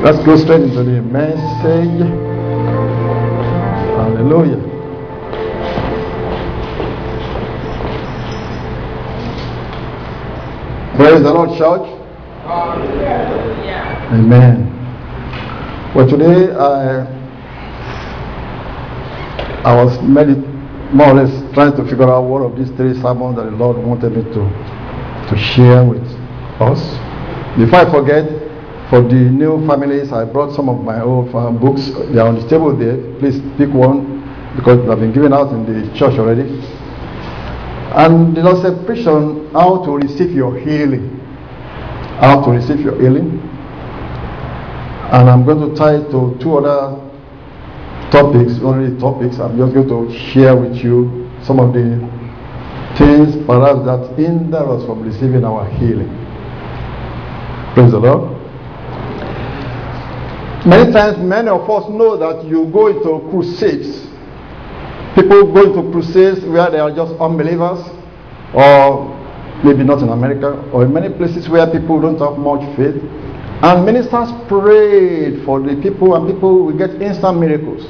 Let's go straight into the message. Hallelujah. Praise the Lord, church. Amen. Well, today I I was medit- more or less trying to figure out what of these three sermons that the Lord wanted me to to share with us. Before I forget, for the new families, I brought some of my old uh, books. They are on the table there. Please pick one because they've been given out in the church already. And the Lord said, preach on how to receive your healing. How to receive your healing. And I'm going to tie to two other topics, only topics. I'm just going to share with you some of the things perhaps that hinder us from receiving our healing. Praise the Lord. Many times, many of us know that you go into crusades. People go into crusades where they are just unbelievers, or maybe not in America, or in many places where people don't have much faith. And ministers prayed for the people, and people will get instant miracles.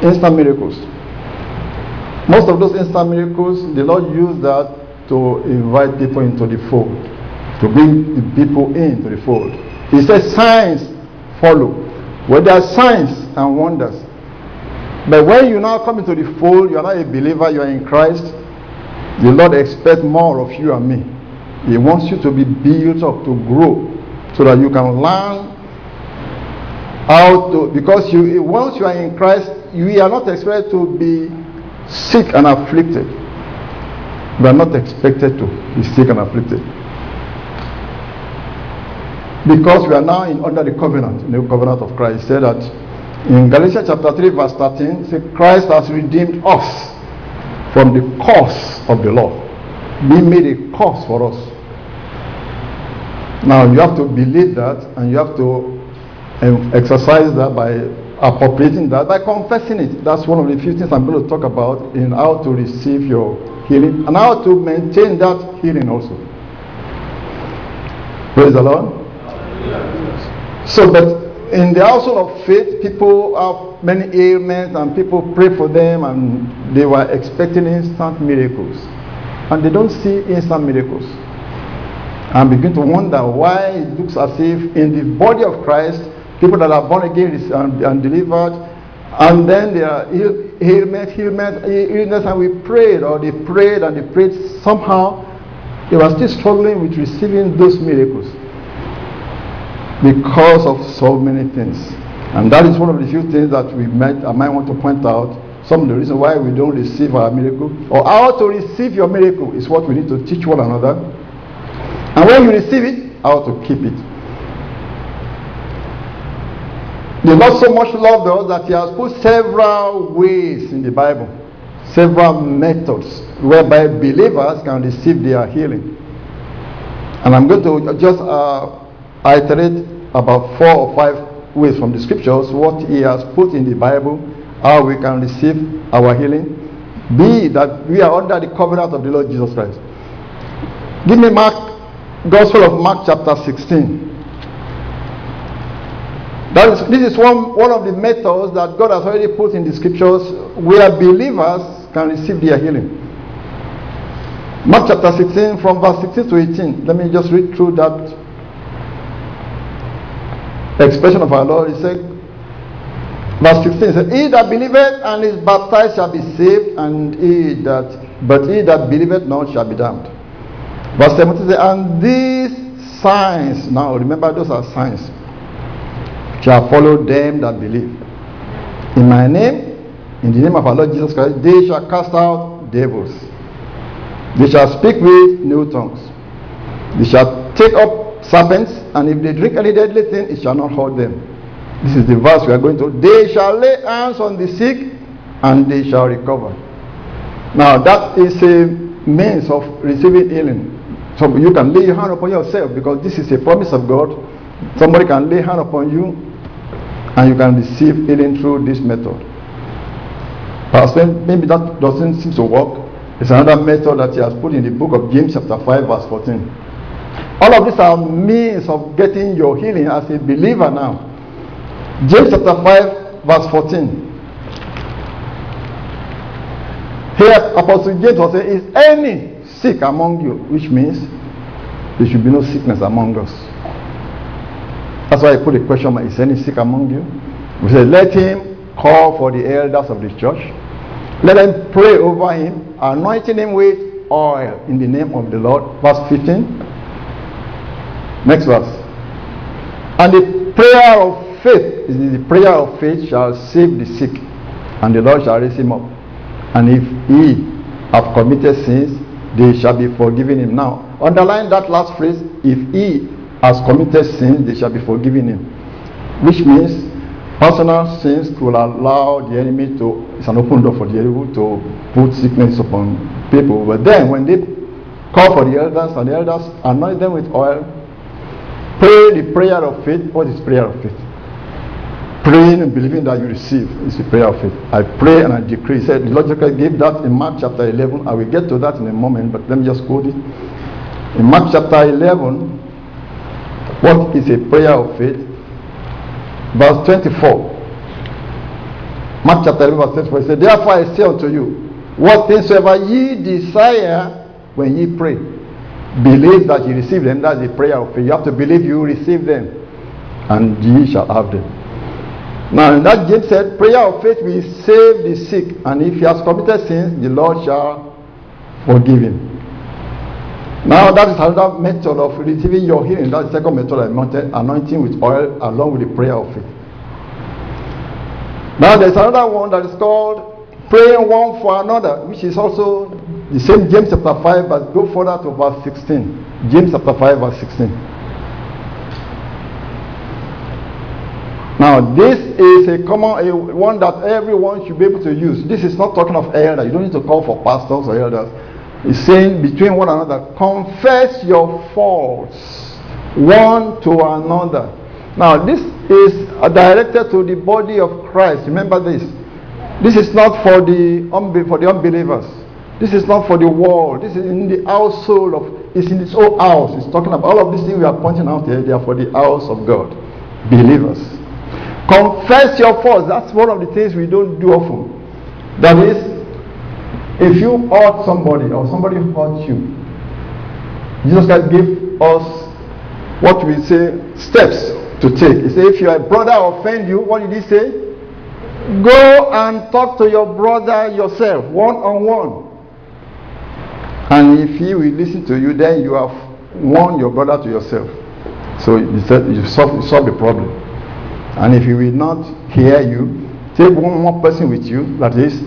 Instant miracles. Most of those instant miracles, the Lord used that to invite people into the fold, to bring the people into the fold. He said, signs follow. Well, there are signs and wonders. But when you now come into the fold, you are not a believer, you are in Christ. The Lord expects more of you and me. He wants you to be built up, to grow, so that you can learn how to. Because you, once you are in Christ, you are not expected to be sick and afflicted. You are not expected to be sick and afflicted. Because we are now in, under the covenant, new covenant of Christ. Said that in Galatians chapter 3, verse 13, say Christ has redeemed us from the curse of the law. He made a curse for us. Now you have to believe that and you have to exercise that by appropriating that, by confessing it. That's one of the few things I'm going to talk about in how to receive your healing and how to maintain that healing also. Praise the Lord. So, but in the household of faith, people have many ailments and people pray for them and they were expecting instant miracles. And they don't see instant miracles. And begin to wonder why it looks as if in the body of Christ, people that are born again and, delivered, and then there are ailment, ailment, illness, and we prayed, or they prayed and they prayed, somehow they were still struggling with receiving those miracles because of so many things. And that is one of the few things that we might, I might want to point out. Some of the reasons why we don't receive our miracle, or how to receive your miracle, is what we need to teach one another. And when you receive it, how to keep it. The Lord so much loved us that He has put several ways in the Bible, several methods whereby believers can receive their healing. And I'm going to just uh, iterate about four or five ways from the scriptures what He has put in the Bible, how we can receive our healing. Be that we are under the covenant of the Lord Jesus Christ. Give me Mark Gospel of Mark chapter 16. That is, this is one, one of the methods that God has already put in the scriptures where believers can receive their healing. Mark chapter 16 from verse 16 to 18. Let me just read through that expression of our Lord. He said, verse 16 said, He that believeth and is baptized shall be saved, and he that but he that believeth not shall be damned. Verse 17 says, And these signs, now remember those are signs, shall follow them that believe. In my name, in the name of our Lord Jesus Christ, they shall cast out devils. They shall speak with new tongues. They shall take up serpents, and if they drink any deadly thing, it shall not hurt them. This is the verse we are going to. They shall lay hands on the sick, and they shall recover. Now, that is a means of receiving healing. So you can lay your hand upon yourself because this is a promise of God. Somebody can lay hand upon you and you can receive healing through this method. Pastor, maybe that doesn't seem to work. It's another method that he has put in the book of James chapter 5 verse 14. All of these are means of getting your healing as a believer now. James chapter 5, verse 14. Here, Apostle James was saying, Is any sick among you? Which means there should be no sickness among us. That's why I put a question mark. Is any sick among you? We say, Let him call for the elders of the church. Let them pray over him, anointing him with oil in the name of the Lord. Verse 15. Next verse. And the prayer of faith is the prayer of faith shall save the sick, and the Lord shall raise him up. And if he have committed sins, they shall be forgiven him. Now, underline that last phrase, if he has committed sins, they shall be forgiven him. Which means personal sins could allow the enemy to, it's an open door for the enemy to put sickness upon people. But then when they call for the elders and the elders anoint them with oil, pray the prayer of faith. What is prayer of faith? praying and believing that you receive is the prayer of faith. I pray and I decree. He said, the Lord gave that in Mark chapter 11. I will get to that in a moment, but let me just quote it. In Mark chapter 11, what is a prayer of faith? Verse 24. Mark chapter 11, verse 24. He said, Therefore I say unto you, what things soever ye desire when ye pray, believe that you receive them. That's the prayer of faith. You have to believe you receive them, and ye shall have them. Now, that James said, prayer of faith will save the sick, and if he has committed sins, the Lord shall forgive him. Now, that is another method of receiving your healing. That's the second method I mentioned, anointing with oil along with the prayer of faith. Now, there's another one that is called praying one for another, which is also the same James chapter 5, but go further to verse 16. James chapter 5, verse 16. Now, this is a common a, one that everyone should be able to use. This is not talking of elders. You don't need to call for pastors or elders. It's saying between one another, confess your faults one to another. Now, this is directed to the body of Christ. Remember this. This is not for the for the unbelievers. This is not for the world. This is in the household of. It's in its own house. It's talking about all of these things we are pointing out here. They are for the house of God, believers. Confess your faults. That's one of the things we don't do often. That is, if you hurt somebody or somebody hurt you, Jesus Christ give us what we say steps to take. He said, if your brother offend you, what did he say? Go and talk to your brother yourself, one on one. And if he will listen to you, then you have won your brother to yourself. So you solve, solve the problem. And if he will not hear you, take one more person with you, that is,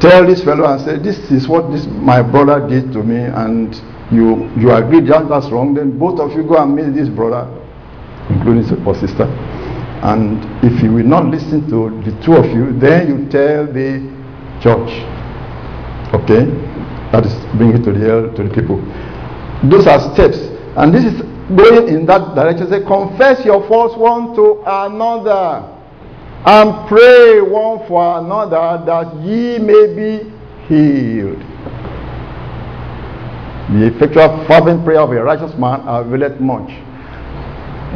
tell this fellow and say, This is what this my brother did to me, and you you agree that that's wrong, then both of you go and meet this brother, including or sister. And if he will not listen to the two of you, then you tell the church. Okay? That is bring it to the to the people. Those are steps. And this is going in that direction, say, confess your faults one to another and pray one for another that ye may be healed. The effectual fervent prayer of a righteous man availeth much.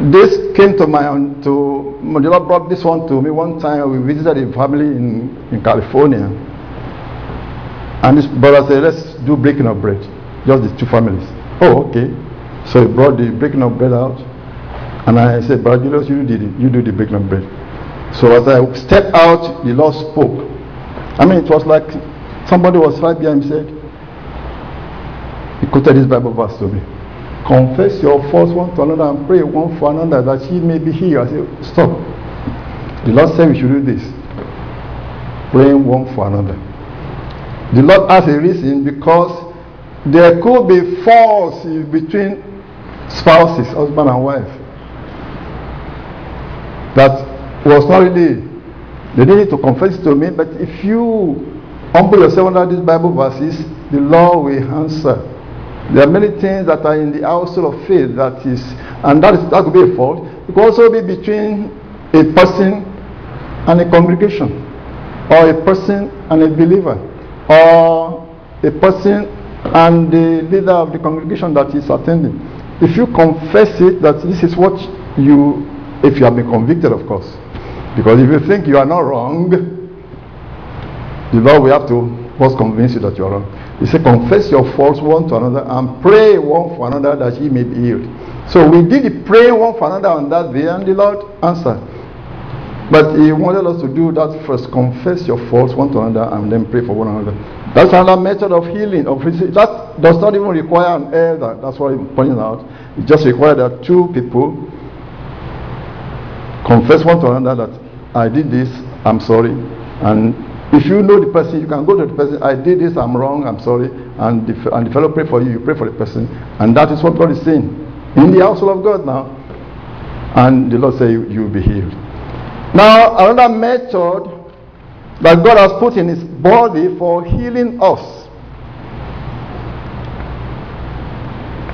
This came to my to the brought this one to me one time. We visited a family in, in California. And this brother said, Let's do breaking of bread. Just the two families. Oh, okay. So he brought the breaking of bread out. And I said, Brother Julius, you did it. You do the breaking of bread. So as I stepped out, the Lord spoke. I mean, it was like somebody was right behind me said, He quoted this Bible verse to me. Confess your faults one to another and pray one for another that she may be healed. I said, Stop. The Lord said we should do this. Praying one for another. The Lord has a reason because there could be faults between spouses, husband and wife. That was not really, they didn't need to confess to me, but if you humble yourself under these Bible verses, the Lord will answer. There are many things that are in the household of faith that is, and that is that could be a fault. It could also be between a person and a congregation, or a person and a believer, or a person and the leader of the congregation that is attending if you confess it that this is what you if you have been convicted of course Because if you think you are not wrong, the Lord will have to first convince you that you are wrong. He said, Confess your faults one to another and pray one for another that ye may be healed. So we did pray one for another on that day, and the Lord answered. But He wanted us to do that first confess your faults one to another and then pray for one another. That's another method of healing. Of that does not even require an elder. That's what I'm pointing out. It just requires that two people confess one to another that I did this, I'm sorry. And if you know the person, you can go to the person, I did this, I'm wrong, I'm sorry. And the, and the fellow pray for you, you pray for the person. And that is what God is saying. In the household of God now. And the Lord say you, you will be healed. Now, another method that God has put in his body for healing us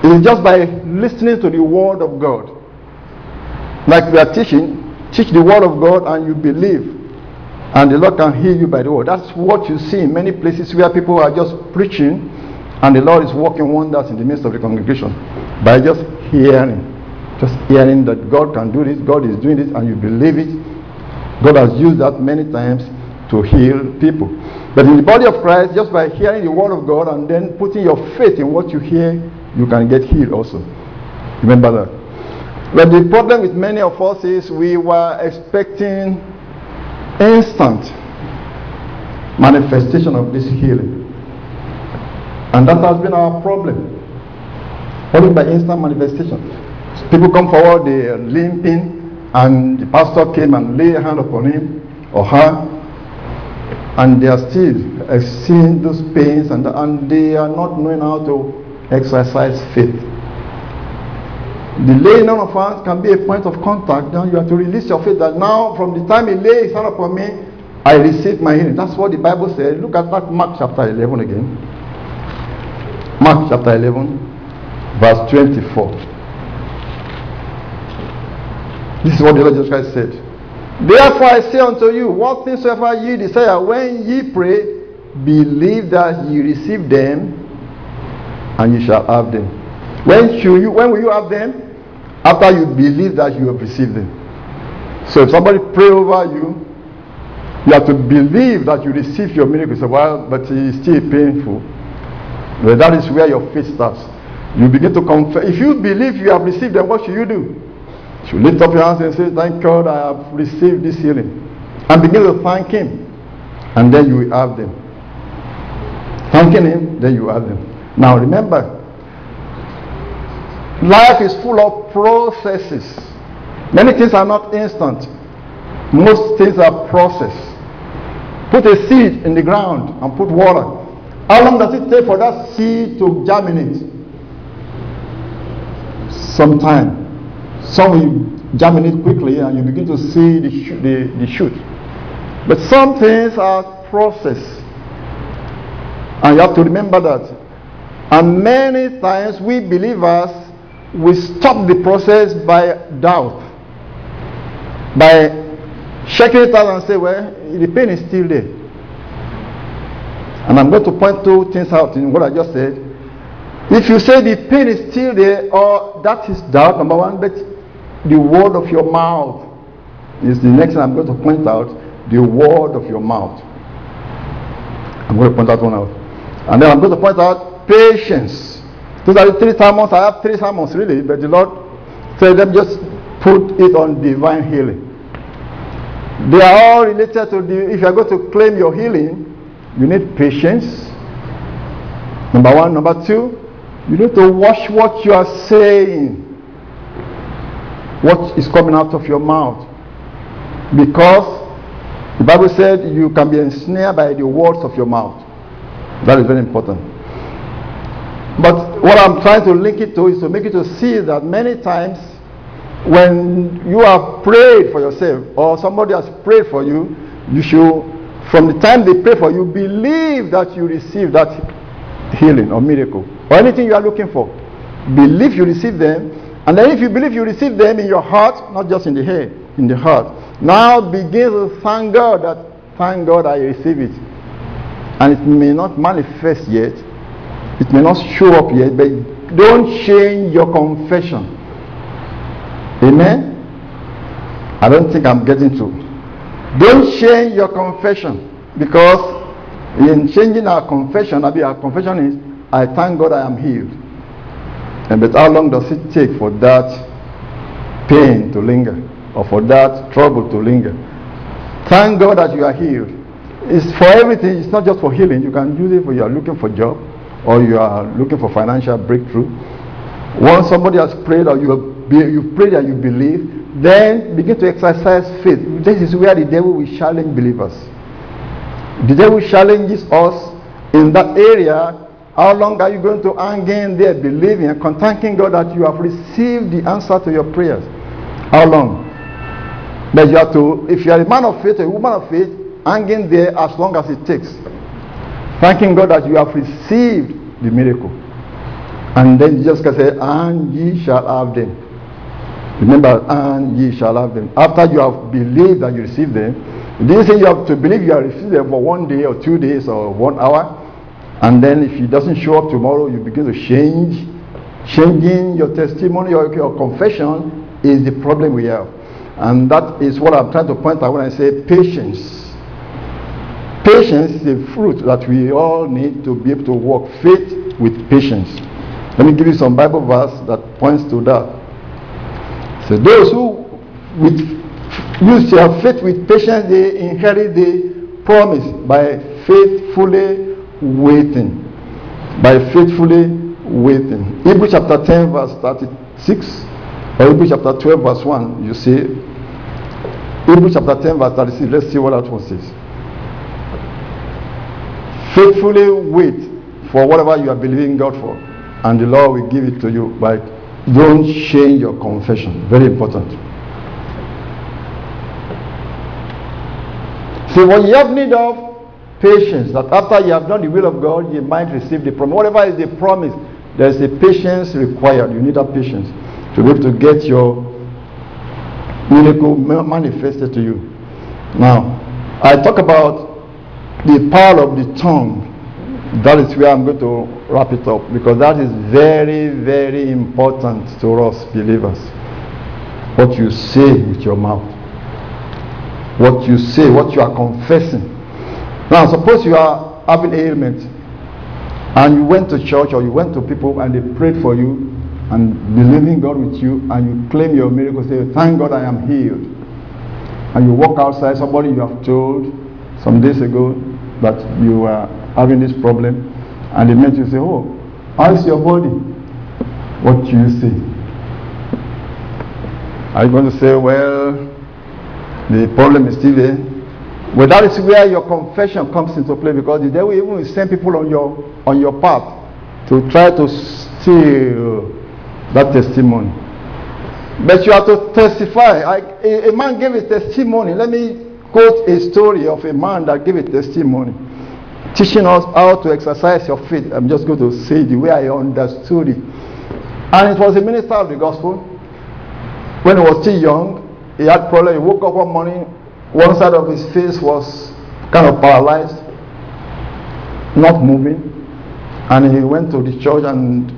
is just by listening to the word of God. Like we are teaching, teach the word of God and you believe. And the Lord can heal you by the word. That's what you see in many places where people are just preaching and the Lord is working wonders in the midst of the congregation by just hearing. Just hearing that God can do this, God is doing this, and you believe it. God has used that many times to heal people. But in the body of Christ, just by hearing the word of God and then putting your faith in what you hear, you can get healed also. Remember that. But the problem with many of us is we were expecting instant manifestation of this healing. And that has been our problem. Followed by instant manifestation. People come forward, they are limping, and the pastor came and laid a hand upon him or her, and they are still seeing those pains, and, and they are not knowing how to exercise faith. The laying on of hands can be a point of contact. Now you have to release your faith that now, from the time he lays his hand upon me, I receive my healing. That's what the Bible says. Look at that Mark chapter 11 again. Mark chapter 11, verse 24. This is what the Lord Jesus Christ said. Therefore I say unto you, what things soever ye desire, when ye pray, believe that ye receive them, and ye shall have them. When should you when will you have them? After you believe that you have received them. So if somebody pray over you, you have to believe that you receive your miracle. So, well, but it is still painful. But that is where your faith starts. You begin to confess. If you believe you have received them, what should you do? You lift up your hands and say, Thank God I have received this healing. And begin to thank Him. And then you will have them. Thanking Him, then you have them. Now remember, Life is full of processes. Many things are not instant. Most things are processed. Put a seed in the ground and put water. How long does it take for that seed to germinate? Some time. Some germinate quickly and you begin to see the, sh- the, the shoot. But some things are processed. And you have to remember that. And many times we believers we stop the process by doubt. By shaking it out and say, well, the pain is still there. And I'm going to point two things out in what I just said. If you say the pain is still there, or that is doubt, number one, but the word of your mouth is the next thing I'm going to point out. The word of your mouth. I'm going to point that one out. And then I'm going to point out patience. Those are three sermons. I have three sermons really, but the Lord said them just put it on divine healing. They are all related to the if you are going to claim your healing, you need patience. Number one. Number two, you need to watch what you are saying. What is coming out of your mouth. Because the Bible said you can be ensnared by the words of your mouth. That is very important. But what I'm trying to link it to is to make you to see that many times when you have prayed for yourself or somebody has prayed for you, you should, from the time they pray for you, believe that you receive that healing or miracle or anything you are looking for. Believe you receive them. And then if you believe you receive them in your heart, not just in the head, in the heart, now begin to thank God that, thank God I receive it. And it may not manifest yet, it may not show up yet, but don't change your confession. Amen? I don't think I'm getting to. Don't change your confession because in changing our confession, I mean, our confession is, I thank God I am healed. And but how long does it take for that pain to linger or for that trouble to linger? Thank God that you are healed. It's for everything. It's not just for healing. You can use it for you are looking for job or you are looking for financial breakthrough. Once somebody has prayed or you have you pray that you believe, then begin to exercise faith. This is where the devil will challenge believers. The devil challenges us in that area. How long are you going to hang in there believing and thanking God that you have received the answer to your prayers? How long? That you have to, if you are a man of faith, a woman of faith, hang in there as long as it takes. Thanking God that you have received the miracle. And then Jesus can say, and ye shall have them. Remember, and ye shall have them. After you have believed that you received them, it didn't say you have to believe you have received them for one day or two days or one hour. And then if it doesn't show up tomorrow, you begin to change. Changing your testimony or your confession is the problem we have. And that is what I'm trying to point out when I say patience. Patience is a fruit that we all need to be able to walk faith with patience. Let me give you some Bible verse that points to that. So those who with use their faith with patience, they inherit the promise by faithfully waiting. By faithfully waiting. Hebrews chapter 10, verse 36, or Hebrews chapter 12, verse 1, you see. Hebrews chapter 10, verse 36. Let's see what that one says. Faithfully wait for whatever you are believing God for, and the Lord will give it to you by don't change your confession. Very important. See, what you have need of patience, that after you have done the will of God, you might receive the promise. Whatever is the promise, there is a patience required. You need that patience to be able to get your miracle manifested to you. Now, I talk about the power of the tongue. That is where I'm going to wrap it up because that is very, very important to us believers. What you say with your mouth, what you say, what you are confessing. Now, suppose you are having ailment and you went to church or you went to people and they prayed for you and believing God with you and you claim your miracle, say, Thank God I am healed. And you walk outside, somebody you have told some days ago that you are having this problem and they met you say, Oh, how's your body? What do you say? Are you going to say, Well, the problem is still there? Well, that is where your confession comes into play because the devil even will send people on your on your path to try to steal that testimony. But you have to testify. I, a, a man gave a testimony. Let me quote a story of a man that gave a testimony teaching us how to exercise your faith. I'm just going to say the way I understood it. And it was a minister of the gospel. When he was still young, he had problem. He woke up one morning, one side of his face was kind of paralyzed, not moving. And he went to the church and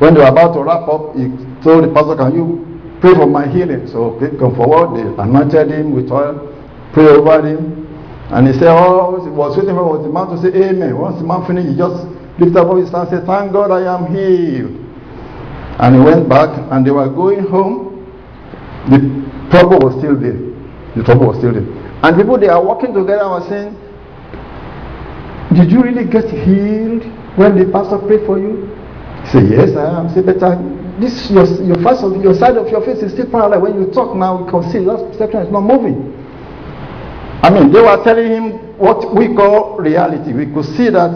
when they were about to wrap up, he told the pastor, Can you pray for my healing? So okay, come forward. They anointed him with oil, pray over him. And he said, oh, oh, he was waiting for the man to say amen. Once the man finished, he just lifted up his hand and said, Thank God I am healed. And he went back and they were going home. The trouble was still there. The trouble was still there. And people they are walking together were saying, Did you really get healed when the pastor prayed for you? He said, Yes, I am. Say, but uh, this your your of your side of your face is still paralyzed. When you talk now, we can see that section is not moving. I mean, they were telling him what we call reality. We could see that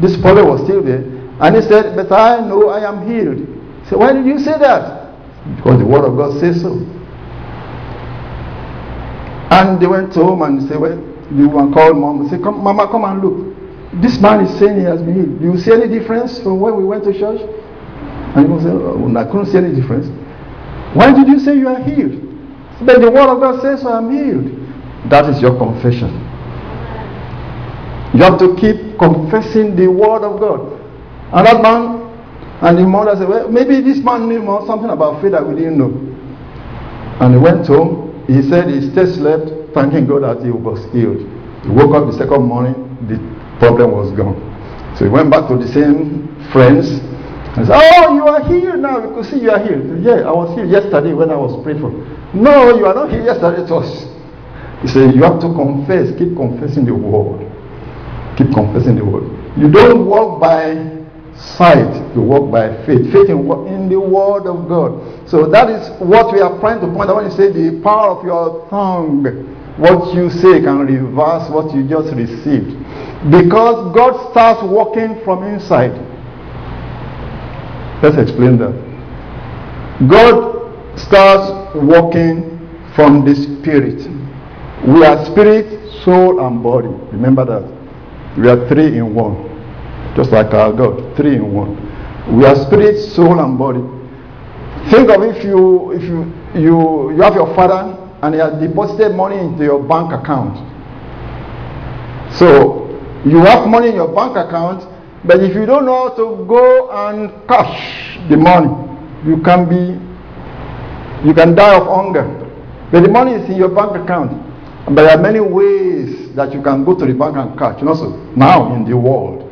this problem was still there. And he said, But I know I am healed. So why did you say that? Because the word of God says so. And they went home and said, Well, the one called mom and said, come, Mama, come and look. This man is saying he has been healed. Do you see any difference from when we went to church? And he said, oh, I couldn't see any difference. Why did you say you are healed? But the word of God says so I'm healed. That is your confession. You have to keep confessing the word of God. And that man and the mother said, Well, maybe this man knew more, something about faith that we didn't know. And he went home. he said he still slept, thanking God that he was healed. He woke up the second morning, the problem was gone. So he went back to the same friends and said, Oh, you are here now. We could see you are here. Said, yeah, I was here yesterday when I was praying for. No, you are not here yesterday. It was. He said, You have to confess. Keep confessing the word. Keep confessing the word. You don't walk by sight, you walk by faith. Faith in, in the word of God. So that is what we are trying to point out when you say the power of your tongue. What you say can reverse what you just received. Because God starts working from inside. Let's explain that. God starts working from the spirit. We are spirit, soul, and body. Remember that. We are three in one. Just like our God, three in one. We are spirit, soul, and body. Think of if you if you you you have your father and he has deposited money into your bank account. So you have money in your bank account, but if you don't know how to go and cash the money, you can be you can die of hunger. But the money is in your bank account. There are mm. many ways that you can go to the bank and cash. You know, so now in the world,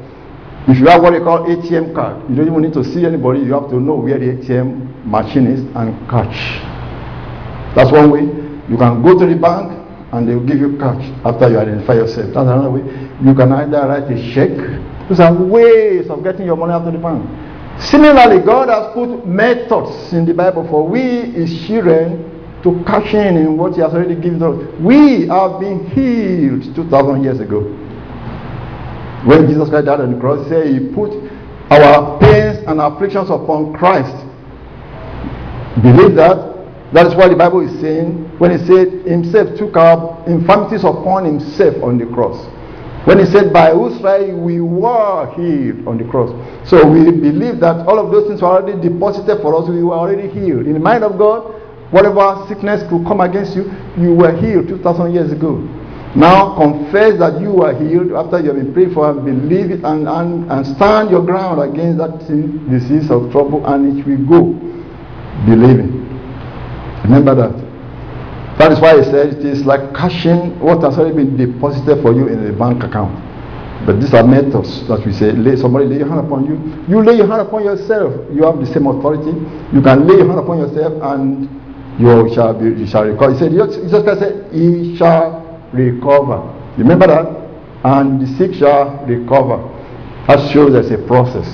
if you have what they call ATM card, you don't even need to see anybody. You have to know where the ATM machine is and cash. That's one way. You can go to the bank and they will give you cash after you identify yourself. That's another way. You can either write a check. Those are ways of getting your money out of the bank. Similarly, God has put methods in the Bible for we, His children, to cash in in what He has already given us. We have been healed 2,000 years ago. When Jesus Christ died on the cross, He said He put our pains and afflictions upon Christ. Believe that? That is what the Bible is saying when He said Himself took our infirmities upon Himself on the cross. When He said, By whose right we were healed on the cross. So we believe that all of those things were already deposited for us. We were already healed. In the mind of God, whatever sickness could come against you, you were healed 2,000 years ago. Now confess that you are healed after you have been prayed for and believe it and, and, and stand your ground against that disease of trouble and it will go. Believing. Remember that. That is why he said it is like cashing what has already been deposited for you in a bank account. But these are methods that we say, lay, somebody lay your hand upon you. You lay your hand upon yourself. You have the same authority. You can lay your hand upon yourself and you shall be you shall recover. He said, Jesus Christ said, He shall recover. Remember that? And the sick shall recover. That shows there's a process.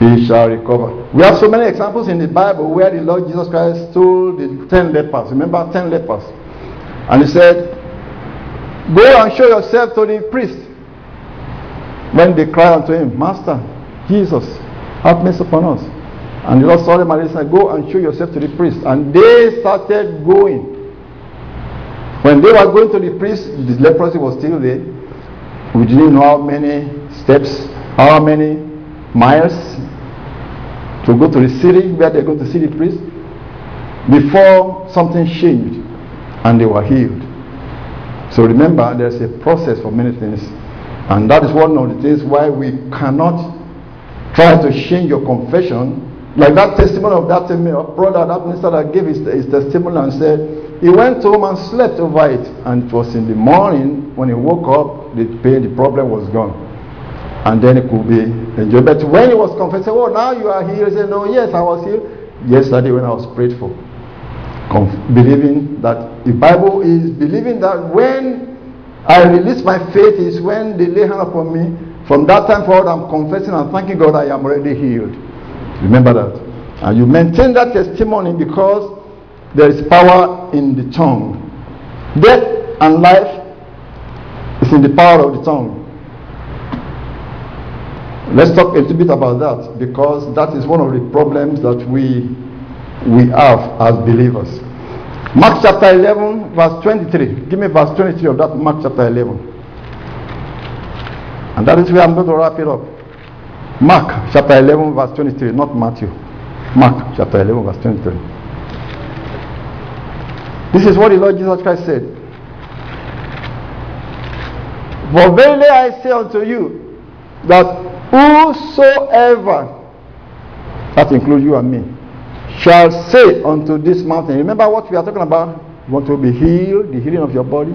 He shall recover. We have so many examples in the Bible where the Lord Jesus Christ told the ten lepers. Remember ten lepers? And he said, Go and show yourself to the priest. When they cried unto him, Master, Jesus, have mercy upon us. And the Lord saw them and said, Go and show yourself to the priest. And they started going. When they were going to the priest, the leprosy was still there. We didn't know how many steps, how many miles to go to the city where they're going to see the priest before something changed and they were healed. So remember, there's a process for many things, and that is one of the things why we cannot try to change your confession. Like that testimony of that uh, brother, that minister that gave his, his testimony and said, he went home and slept over it, and it was in the morning when he woke up, the pain, the problem was gone. And then it could be enjoyed. But when he was confessing, oh, now you are here, he said, no, yes, I was here yesterday when I was prayed for. Conf- believing that the Bible is believing that when I release my faith is when they lay hand upon me. From that time forward, I'm confessing and thanking God I am already healed. Remember that. And you maintain that testimony because there is power in the tongue. Death and life is in the power of the tongue. Let's talk a little bit about that because that is one of the problems that we we have as believers. Mark chapter 11, verse 23. Give me verse 23 of that Mark chapter 11. And that is where I'm going to wrap it up. Mark chapter 11, verse 23, not Matthew. Mark chapter 11, verse 23. This is what the Lord Jesus Christ said. For verily I say unto you, that whosoever, that includes you and me, shall say unto this mountain. Remember what we are talking about? You want to be healed, the healing of your body.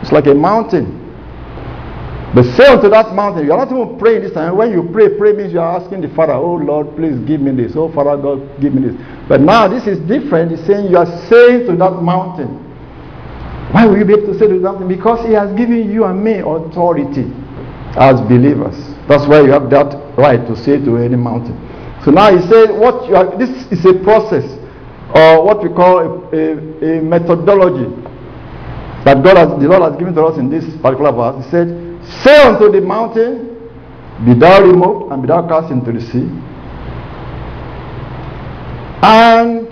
It's like a mountain. But say unto that mountain, you are not even praying this time. When you pray, pray means you are asking the Father, Oh Lord, please give me this. Oh Father God, give me this. But now this is different. He's saying you are saying to that mountain. Why will you be able to say to that mountain? Because He has given you and me authority as believers. That's why you have that right to say to any mountain. So now he said, what you are, this is a process, or what we call a, a, a methodology that God has, the Lord has given to us in this particular verse. He said, Say unto the mountain, Be thou removed and be thou cast into the sea. And,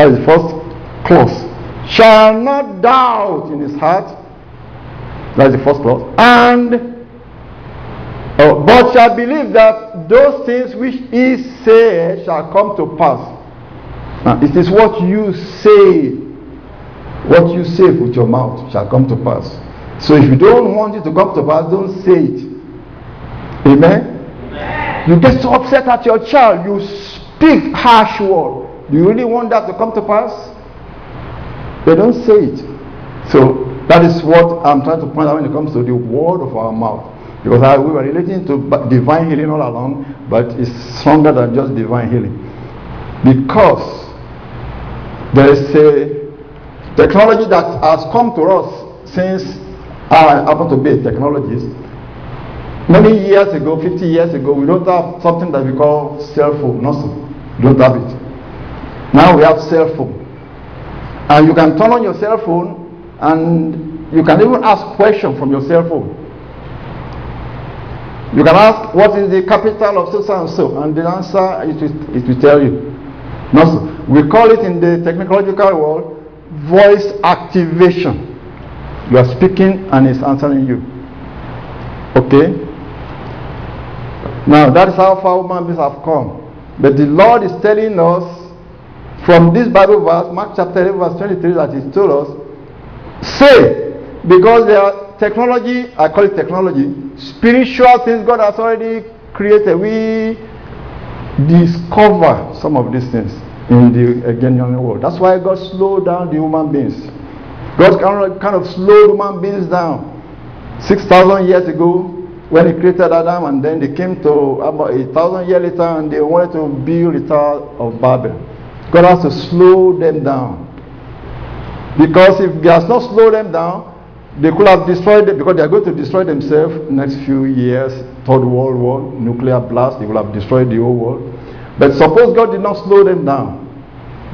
as the first clause, shall not doubt in his heart. That's the first clause. And, oh, but shall believe that those things which he said shall come to pass. Now, it is what you say, what you say with your mouth shall come to pass. So if you don't want it to come to pass, don't say it. Amen? Amen. You get so upset at your child, you speak harsh word. Do you really want that to come to pass? They don't say it. So that is what I'm trying to point out when it comes to the word of our mouth. Because I, we were relating to divine healing all along, but it's stronger than just divine healing. Because there is a technology that has come to us since I happen to be a technologist. Many years ago, 50 years ago, we don't have something that we call cell phone. No, We don't have it. Now we have cell phone. And you can turn on your cell phone and you can even ask questions from your cell phone. You can ask, what is the capital of so and so? And the answer, it will, tell you. No, We call it in the technological world voice activation. You are speaking and he's answering you. Okay? Now that is how far human beings have come. But the Lord is telling us from this Bible verse, Mark chapter 11, verse 23, that He told us, say, because there are technology, I call it technology, spiritual things God has already created. We discover some of these things in the Hegelian world. That's why God slowed down the human beings. God kind of slowed human beings down. 6,000 years ago, when He created Adam, and then they came to about a thousand years later and they wanted to build the Tower of Babel. God has to slow them down. Because if He has not slowed them down, they could have destroyed them because they are going to destroy themselves next few years. Third World War, nuclear blast, they will have destroyed the whole world. But suppose God did not slow them down.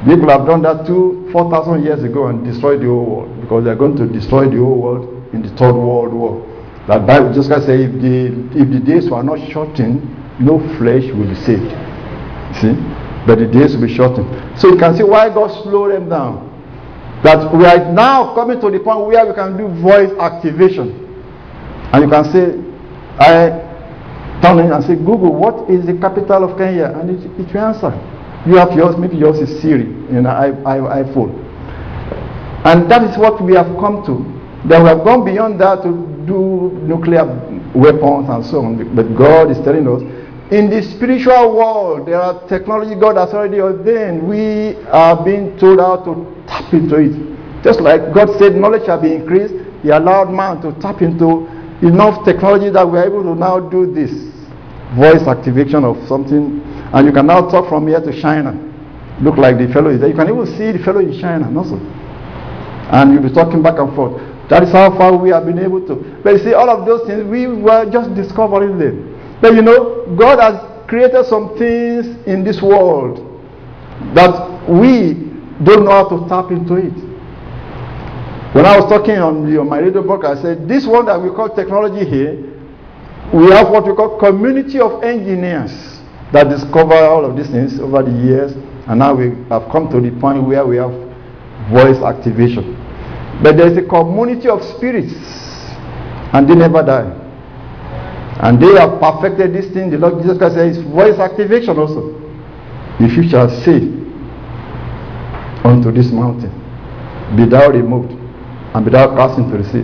People have done that two, 4,000 years ago and destroyed the whole world because they're going to destroy the whole world in the Third World War. That Bible just can say if the, if the days were not shortened, no flesh will be saved. See? But the days will be shortened. So you can see why God slowed them down. That we are now coming to the point where we can do voice activation. And you can say, I turn in and say, Google, what is the capital of Kenya? And it, it will answer. You have yours, maybe yours is Siri in an iPhone. And that is what we have come to. That we have gone beyond that to do nuclear weapons and so on. But God is telling us in the spiritual world, there are technology God has already ordained. We are being told how to tap into it. Just like God said, knowledge shall be increased. He allowed man to tap into enough technology that we are able to now do this voice activation of something and you can now talk from here to China. Look like the fellow is there. You can even see the fellow in China, also. And you'll be talking back and forth. That is how far we have been able to. But you see, all of those things, we were just discovering them. But you know, God has created some things in this world that we don't know how to tap into it. When I was talking on, the, on my radio book, I said, this one that we call technology here, we have what we call community of engineers that discover all of these things over the years, and now we have come to the point where we have voice activation. But there is a community of spirits, and they never die. And they have perfected this thing. The Lord Jesus Christ says voice activation also. If you shall say unto this mountain, Be thou removed, and be thou cast into the sea.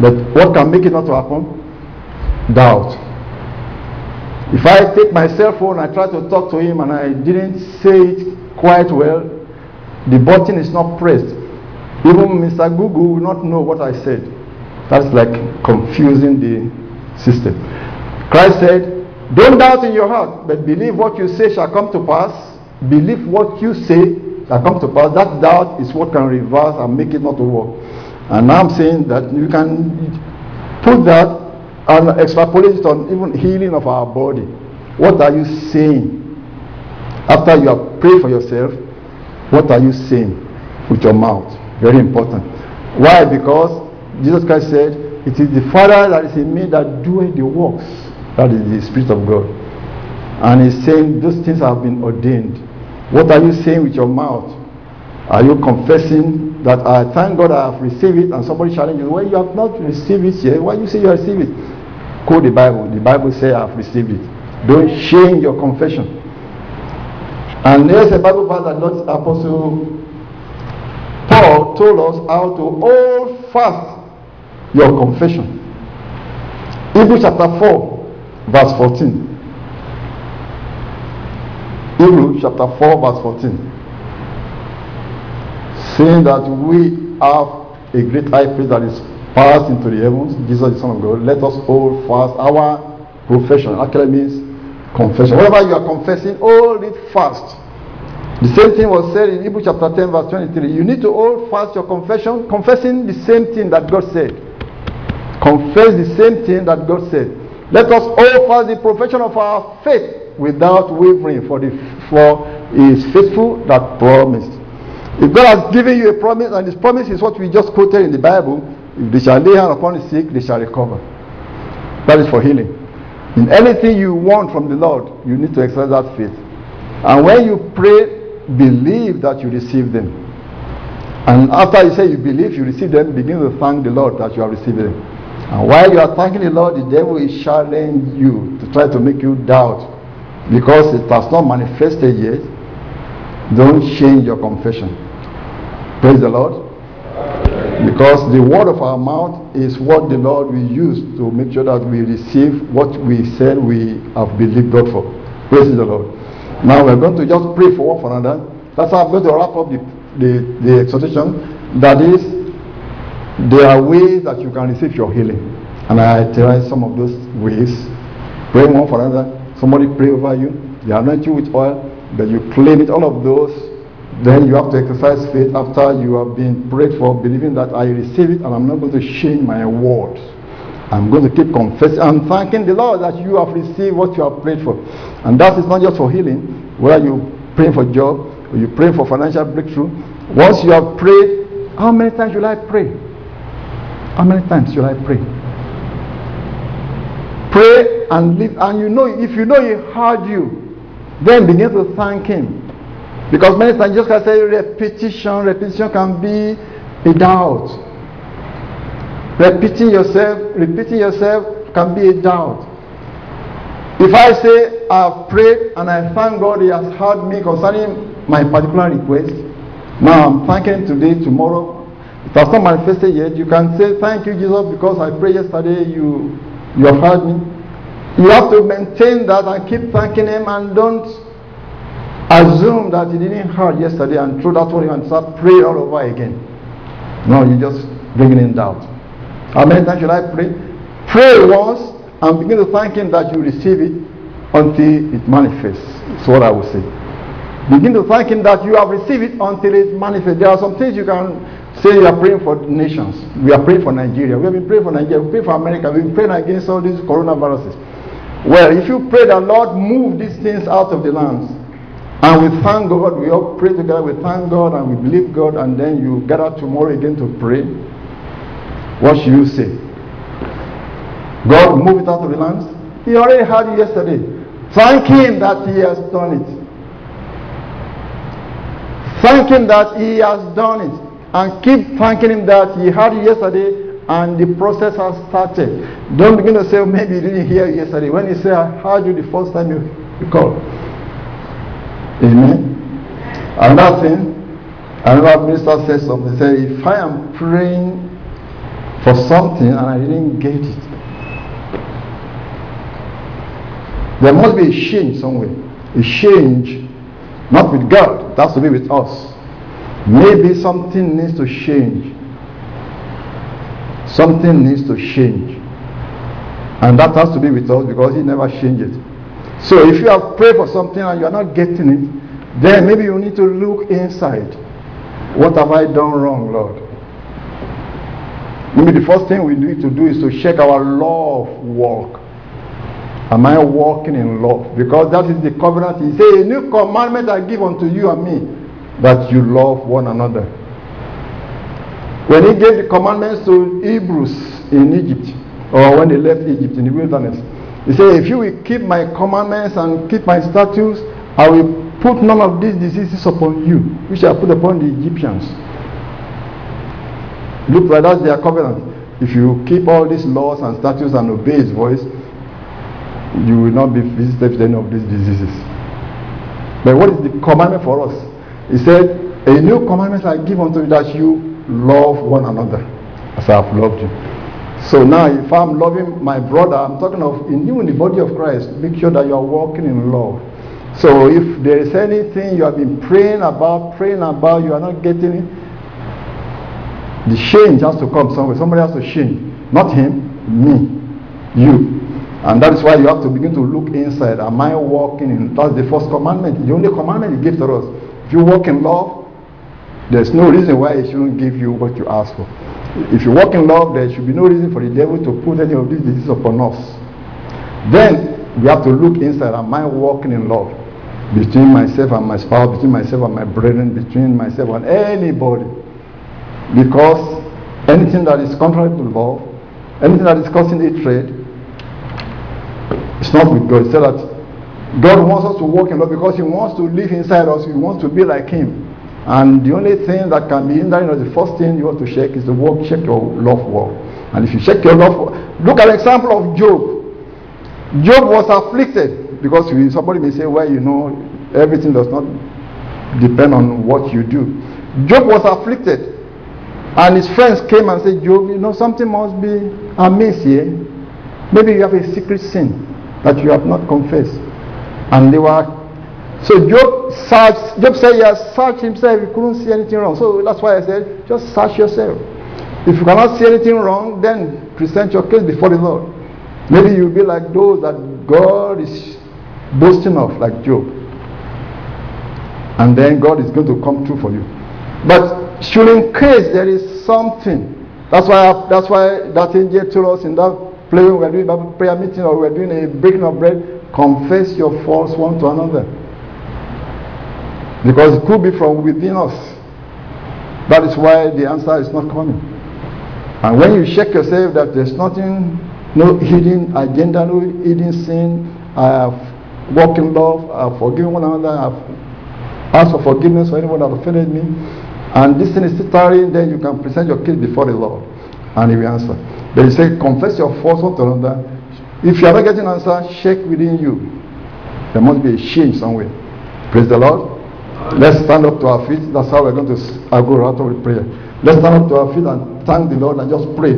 But what can make it not to happen? Doubt. If I take my cell phone, I try to talk to him and I didn't say it quite well, the button is not pressed. Even Mr. Google will not know what I said. That's like confusing the system. Christ said, Don't doubt in your heart, but believe what you say shall come to pass. Believe what you say shall come to pass. That doubt is what can reverse and make it not to work. And now I'm saying that you can put that and extrapolate it on even healing of our body. What are you saying? After you have prayed for yourself, what are you saying with your mouth? Very important. Why? Because Jesus Christ said, It is the Father that is in me that doeth the works. That is the Spirit of God. And he's saying those things have been ordained. What are you saying with your mouth? Are you confessing that I thank God I have received it and somebody challenges, well, you have not received it yet. Why you say you received it? Quote the Bible. The Bible says I have received it. Don't change your confession. And there's a Bible verse that Lord Apostle Paul told us how to hold fast your confession. Hebrews chapter 4, verse 14. Hebrews chapter 4, verse 14. Saying that we have a great high priest that is passed into the heavens, Jesus the Son of God. Let us hold fast our profession. Actually means confession. Whatever you are confessing, hold it fast. The same thing was said in Hebrews chapter 10, verse 23. You need to hold fast your confession, confessing the same thing that God said. Confess the same thing that God said. Let us hold fast the profession of our faith without wavering, for, the, for he is faithful that promised. If God has given you a promise, and His promise is what we just quoted in the Bible, if they shall lay hand upon the sick, they shall recover. That is for healing. In anything you want from the Lord, you need to exercise that faith. And when you pray believe that you receive them. And after you say you believe you receive them, begin to thank the Lord that you have received them. And while you are thanking the Lord, the devil is challenging you to try to make you doubt because it has not manifested yet. Don't change your confession. Praise the Lord. Because the word of our mouth is what the Lord will use to make sure that we receive what we said we have believed God for. Praise the Lord. Now we're going to just pray for one for another. That's how I'm going to wrap up the, the, the exhortation. That is, there are ways that you can receive your healing. And I tell you some of those ways. Pray one for another. Somebody pray over you. They anoint you with oil. Then you claim it. All of those. Then you have to exercise faith after you have been prayed for, believing that I receive it and I'm not going to change my words. I'm going to keep confessing. I'm thanking the Lord that you have received what you have prayed for. And that is not just for healing, whether you pray for job or you pray for financial breakthrough. Once you have prayed, how many times should I pray? How many times should I pray? Pray and live, and you know if you know He heard you, then begin to thank Him. Because many times just can say repetition, repetition can be a doubt. Repeating yourself, repeating yourself can be a doubt. If I say I've prayed and I thank God He has heard me concerning my particular request, now I'm thanking today, tomorrow, it has not manifested yet. You can say, Thank you, Jesus, because I prayed yesterday, you you have heard me. You have to maintain that and keep thanking Him and don't assume that He didn't hear yesterday and throw that one and start praying all over again. No, you just bringing in doubt. How many times should I pray? Pray once and begin to thank Him that you receive it until it manifests. That's what I would say. Begin to thank Him that you have received it until it manifests. There are some things you can say you are praying for nations. We are praying for Nigeria. We have been praying for Nigeria. We pray for America. We've been praying against all these coronaviruses. Well, if you pray that Lord move these things out of the lands, and we thank God, we all pray together, we thank God and we believe God, and then you gather tomorrow again to pray. What should you say? God move it out of the lands? He already had it yesterday. Thank Him that He has done it. Thank Him that He has done it. And keep thanking Him that He had it yesterday and the process has started. Don't begin to say, oh, maybe you didn't hear yesterday. When you say, I heard you the first time you, you called. Amen. Another thing, another minister said something. He said, if I am praying for something and I didn't get it, There must be a change somewhere. A change, not with God, that's to be with us. Maybe something needs to change. Something needs to change. And that has to be with us because He never changes. So if you have prayed for something and you are not getting it, then maybe you need to look inside. What have I done wrong, Lord? Maybe the first thing we need to do is to check our love walk. Am I walking in love? Because that is the covenant. He said, A new commandment I give unto you and me, that you love one another. When he gave the commandments to Hebrews in Egypt, or when they left Egypt in the wilderness, he said, If you will keep my commandments and keep my statutes, I will put none of these diseases upon you, which I put upon the Egyptians. Look like that's their covenant. If you keep all these laws and statutes and obey his voice, you will not be visited with any of these diseases. But what is the commandment for us? He said, A new commandment I give unto you that you love one another as I have loved you. So now, if I'm loving my brother, I'm talking of in you in the body of Christ, make sure that you are walking in love. So if there is anything you have been praying about, praying about, you are not getting it, the change has to come somewhere. Somebody has to change. Not him, me, you. And that is why you have to begin to look inside. Am I walking in? That's the first commandment. The only commandment he gives to us. If you walk in love, there's no reason why he shouldn't give you what you ask for. If you walk in love, there should be no reason for the devil to put any of these diseases upon us. Then we have to look inside. Am I walking in love? Between myself and my spouse, between myself and my brethren, between myself and anybody. Because anything that is contrary to love, anything that is causing hatred, it's not with God. Said that God wants us to walk in love because He wants to live inside us. He wants to be like Him. And the only thing that can be hindering us, the first thing you have to check is the walk, check your love walk. And if you check your love, look at the example of Job. Job was afflicted because somebody may say, well, you know, everything does not depend on what you do. Job was afflicted. And his friends came and said, Job, you know, something must be amiss here. Maybe you have a secret sin that you have not confessed. And they were so Job searched, Job said he has searched himself, he couldn't see anything wrong. So that's why I said, just search yourself. If you cannot see anything wrong, then present your case before the Lord. Maybe you'll be like those that God is boasting of, like Job. And then God is going to come true for you. But should in case there is something, that's why I, that's why that angel told us in that we were doing Bible prayer meeting or we were doing a breaking of bread, confess your faults one to another. Because it could be from within us. That is why the answer is not coming. And when you check yourself that there's nothing, no hidden agenda, no hidden sin, I have walked in love, I have forgiven one another, I have asked for forgiveness for anyone that offended me, and this thing is still tarrying, then you can present your case before the Lord, and He will answer. But you say, confess your faults one to another. If you are not getting an answer, check within you. There must be a change somewhere. Praise the Lord. Let's stand up to our feet. That's how we're going to go out with prayer. Let's stand up to our feet and thank the Lord and just pray.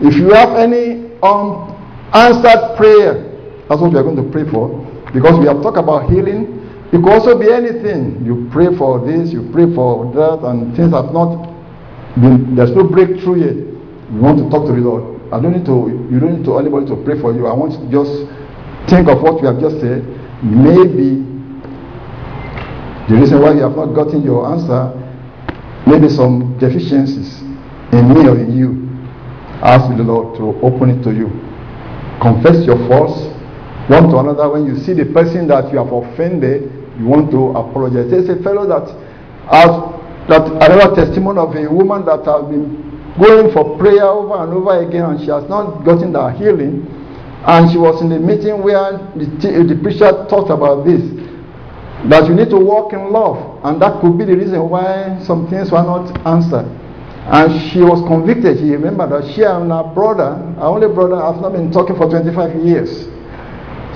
If you have any unanswered prayer, that's what we are going to pray for. Because we have talked about healing. It could also be anything. You pray for this, you pray for that, and things have not been, there's no breakthrough yet. We want to talk to the Lord. I don't need to, you don't need to anybody to pray for you. I want you to just think of what we have just said. Maybe the reason why you have not gotten your answer, maybe some deficiencies in me or in you. Ask the Lord to open it to you. Confess your faults one to another. When you see the person that you have offended, you want to apologize. There's a fellow that has that another testimony of a woman that has been going for prayer over and over again and she has not gotten that healing. And she was in the meeting where the, the preacher talked about this that you need to walk in love. And that could be the reason why some things were not answered. And she was convicted. She remembered that she and her brother, her only brother, have not been talking for 25 years.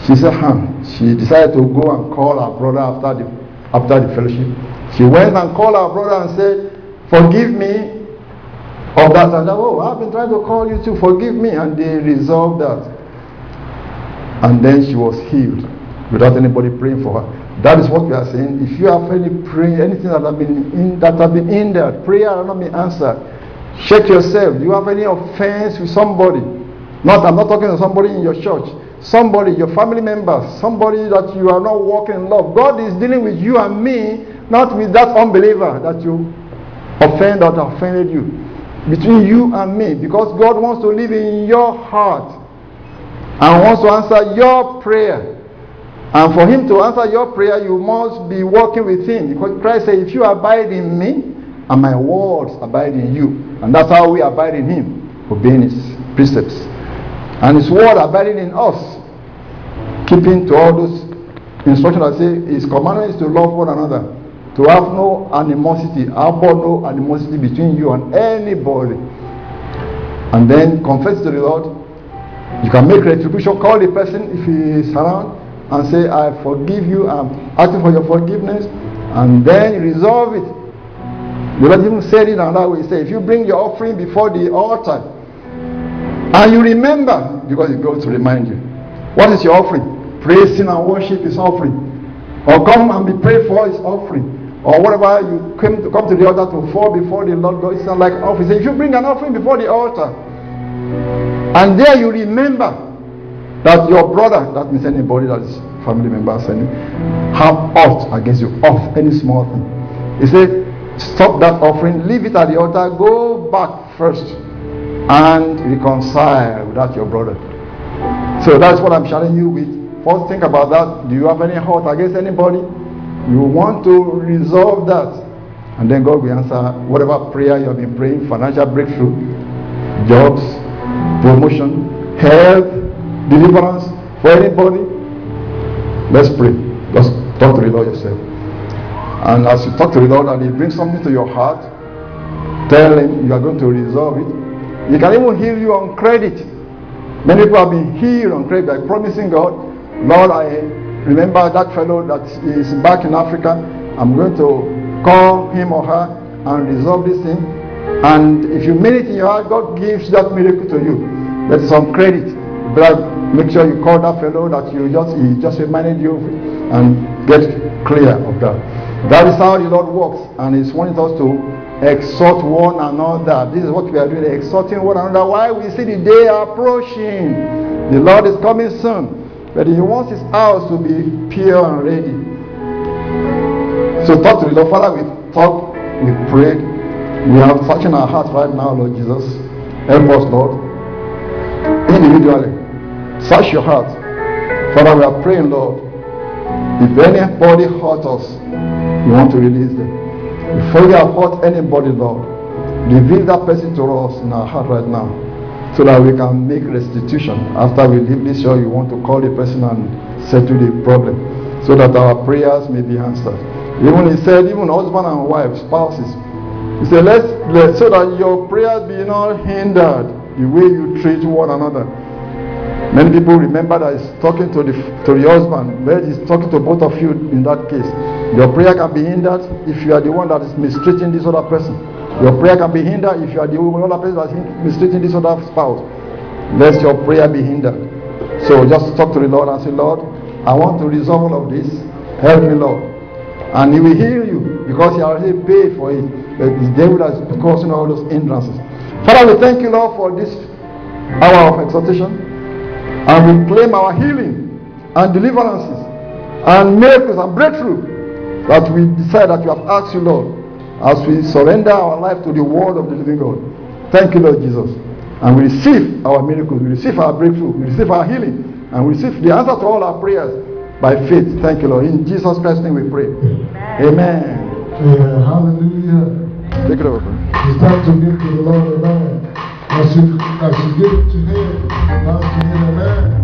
She said, huh. She decided to go and call her brother after the, after the fellowship. She went and called her brother and said, Forgive me of that. And Oh, I've been trying to call you to forgive me. And they resolved that. And then she was healed without anybody praying for her. That is what we are saying. If you have any prayer, anything that have been in that have been in there, prayer has not been answered. Check yourself. Do you have any offense with somebody? Not I'm not talking to somebody in your church. Somebody, your family member, somebody that you are not walking in love. God is dealing with you and me, not with that unbeliever that you offend or offended you. Between you and me, because God wants to live in your heart and wants to answer your prayer. And for him to answer your prayer, you must be walking with him. Because Christ said, If you abide in me, and my words abide in you. And that's how we abide in him, obeying his precepts. And his word abiding in us, keeping to all those instructions that say his commandment is to love one another, to have no animosity, harbor no animosity between you and anybody. And then confess to the Lord. You can make retribution, call the person if he is around and say, I forgive you, I'm asking for your forgiveness, and then resolve it. The Lord even said it another way. He said, if you bring your offering before the altar, and you remember, because it goes to remind you, what is your offering? Praising and worship is offering. Or come and be prayed for is offering. Or whatever you came to come to the altar to fall before the Lord God, it's not like offering. Say, if you bring an offering before the altar, and there you remember that your brother, that means anybody that is family member, any, have ought against you, off any small thing. He said, stop that offering, leave it at the altar, go back first and reconcile with that your brother. So that's what I'm sharing you with. First, think about that. Do you have any hurt against anybody? You want to resolve that. And then God will answer whatever prayer you have been praying financial breakthrough, jobs, promotion, health, deliverance for anybody? Let's pray. Just talk to the Lord yourself. And as you talk to the Lord and He brings something to your heart, tell Him you are going to resolve it. He can even heal you on credit. Many people have been healed on credit by promising God, Lord, I remember that fellow that is back in Africa. I'm going to call him or her and resolve this thing. And if you mean it in your heart, God gives that miracle to you. That's some credit. But make sure you call that fellow that you just he just reminded you and get clear of that. That is how the Lord works, and He's wanting us to exhort one another. This is what we are doing, exhorting one another. Why we see the day approaching. The Lord is coming soon, but He wants His house to be pure and ready. So talk to the Lord, Father. We talk, we pray. We are touching our hearts right now, Lord Jesus. Help us, Lord, individually. Search your heart. Father, we are praying, Lord. If anybody hurt us, you want to release them. Before you have hurt anybody, Lord, reveal that person to us in our heart right now so that we can make restitution. After we leave this show, you want to call the person and settle the problem so that our prayers may be answered. Even he said, even husband and wife, spouses, he said, let's, let so that your prayers be not hindered the way you treat one another. Many people remember that he's talking to the to the husband, but he's talking to both of you in that case. Your prayer can be hindered if you are the one that is mistreating this other person. Your prayer can be hindered if you are the other person that is mistreating this other spouse. Lest your prayer be hindered. So just talk to the Lord and say, Lord, I want to resolve all of this. Help me, Lord. And He will heal you because He already paid for it. But it's devil that is causing all those hindrances. Father, we thank you, Lord, for this hour of exhortation and we claim our healing and deliverances and miracles and breakthrough that we decide that you have asked you, Lord, as we surrender our life to the word of the living God. Thank you, Lord Jesus. And we receive our miracles, we receive our breakthrough, we receive our healing, and we receive the answer to all our prayers by faith. Thank you, Lord. In Jesus Christ's name we pray. Amen. Amen. Hallelujah. Take it over. It's time to give to the Lord amen. As you, as you give to him, now to him amen.